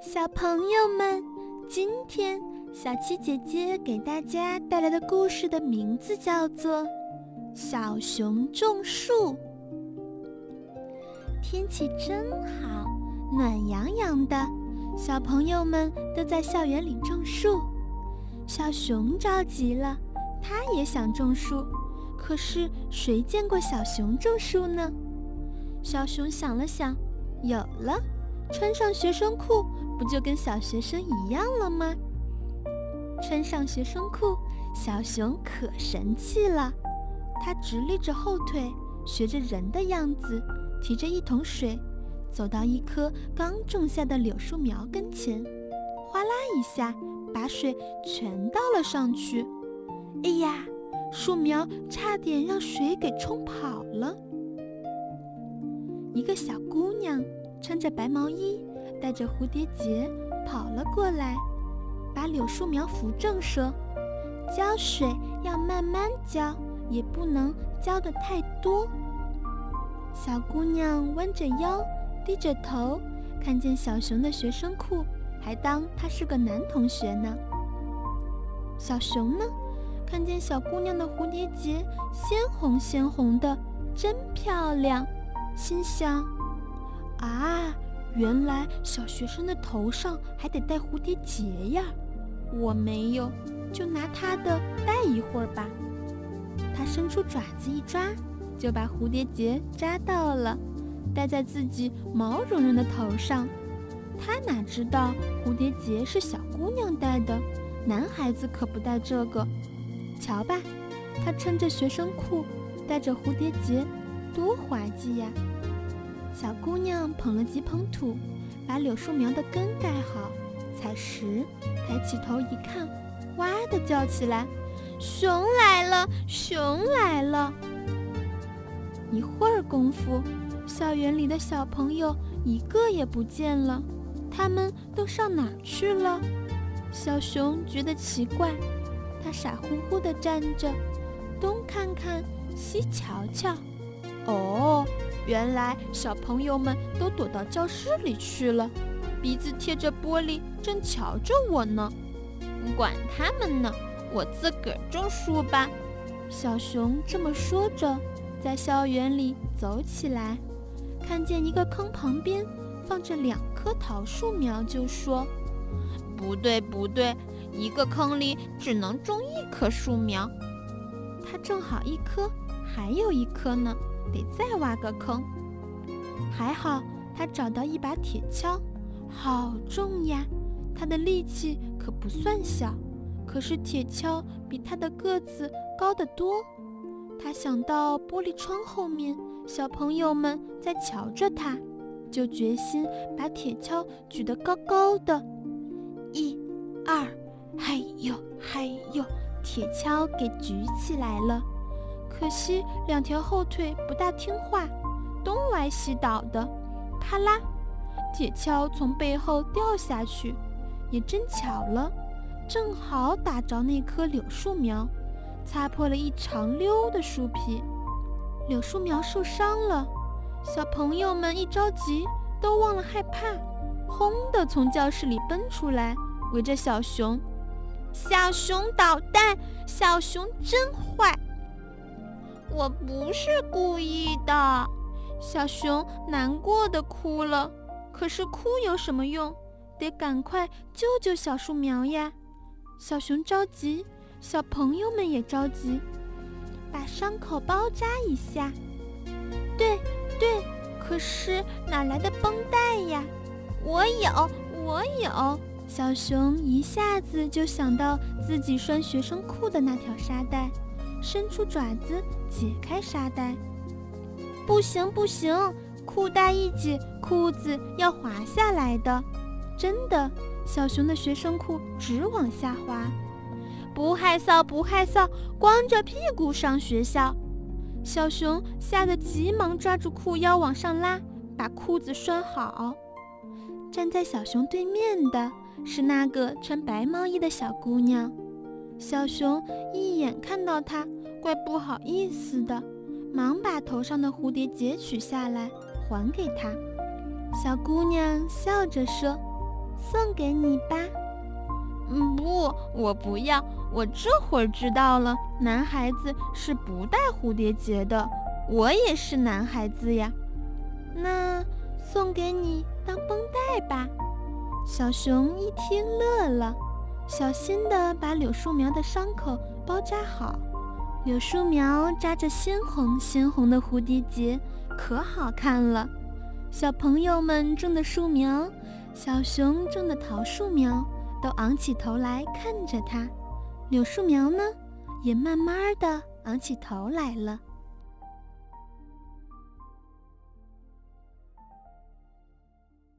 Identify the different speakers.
Speaker 1: 小朋友们，今天小七姐姐给大家带来的故事的名字叫做《小熊种树》。天气真好，暖洋洋的，小朋友们都在校园里种树。小熊着急了，他也想种树，可是谁见过小熊种树呢？小熊想了想，有了，穿上学生裤。不就跟小学生一样了吗？穿上学生裤，小熊可神气了。它直立着后腿，学着人的样子，提着一桶水，走到一棵刚种下的柳树苗跟前，哗啦一下，把水全倒了上去。哎呀，树苗差点让水给冲跑了。一个小姑娘穿着白毛衣。带着蝴蝶结跑了过来，把柳树苗扶正，说：“浇水要慢慢浇，也不能浇得太多。”小姑娘弯着腰，低着头，看见小熊的学生裤，还当他是个男同学呢。小熊呢，看见小姑娘的蝴蝶结鲜红鲜红的，真漂亮，心想：“啊！”原来小学生的头上还得戴蝴蝶结呀！我没有，就拿他的戴一会儿吧。他伸出爪子一抓，就把蝴蝶结扎到了，戴在自己毛茸茸的头上。他哪知道蝴蝶结是小姑娘戴的，男孩子可不戴这个。瞧吧，他穿着学生裤，戴着蝴蝶结，多滑稽呀！小姑娘捧了几捧土，把柳树苗的根盖好，采石，抬起头一看，哇的叫起来：“熊来了，熊来了！”一会儿功夫，校园里的小朋友一个也不见了，他们都上哪去了？小熊觉得奇怪，它傻乎乎地站着，东看看，西瞧瞧，哦。原来小朋友们都躲到教室里去了，鼻子贴着玻璃，正瞧着我呢。管他们呢，我自个儿种树吧。小熊这么说着，在校园里走起来，看见一个坑旁边放着两棵桃树苗，就说：“不对，不对，一个坑里只能种一棵树苗。他正好一棵，还有一棵呢。”得再挖个坑，还好他找到一把铁锹，好重呀！他的力气可不算小，可是铁锹比他的个子高得多。他想到玻璃窗后面小朋友们在瞧着他，就决心把铁锹举得高高的。一、二，嘿呦嘿呦，铁锹给举起来了。可惜两条后腿不大听话，东歪西倒的，啪啦，铁锹从背后掉下去。也真巧了，正好打着那棵柳树苗，擦破了一长溜的树皮。柳树苗受伤了，小朋友们一着急，都忘了害怕，轰的从教室里奔出来，围着小熊。小熊捣蛋，小熊真坏。我不是故意的，小熊难过的哭了。可是哭有什么用？得赶快救救小树苗呀！小熊着急，小朋友们也着急，把伤口包扎一下。对对，可是哪来的绷带呀？我有，我有。小熊一下子就想到自己拴学生裤的那条沙带。伸出爪子解开沙袋，不行不行，裤带一解，裤子要滑下来的。真的，小熊的学生裤直往下滑。不害臊不害臊，光着屁股上学校。小熊吓得急忙抓住裤腰往上拉，把裤子拴好。站在小熊对面的是那个穿白毛衣的小姑娘。小熊一眼看到它，怪不好意思的，忙把头上的蝴蝶结取下来还给他。小姑娘笑着说：“送给你吧。
Speaker 2: 嗯，不，我不要。我这会儿知道了，男孩子是不戴蝴蝶结的。我也是男孩子呀。
Speaker 1: 那送给你当绷带吧。小熊一听乐了，小心地把柳树苗的伤口包扎好。柳树苗扎着鲜红鲜红的蝴蝶结，可好看了。小朋友们种的树苗，小熊种的桃树苗，都昂起头来看着它。柳树苗呢，也慢慢的昂起头来了。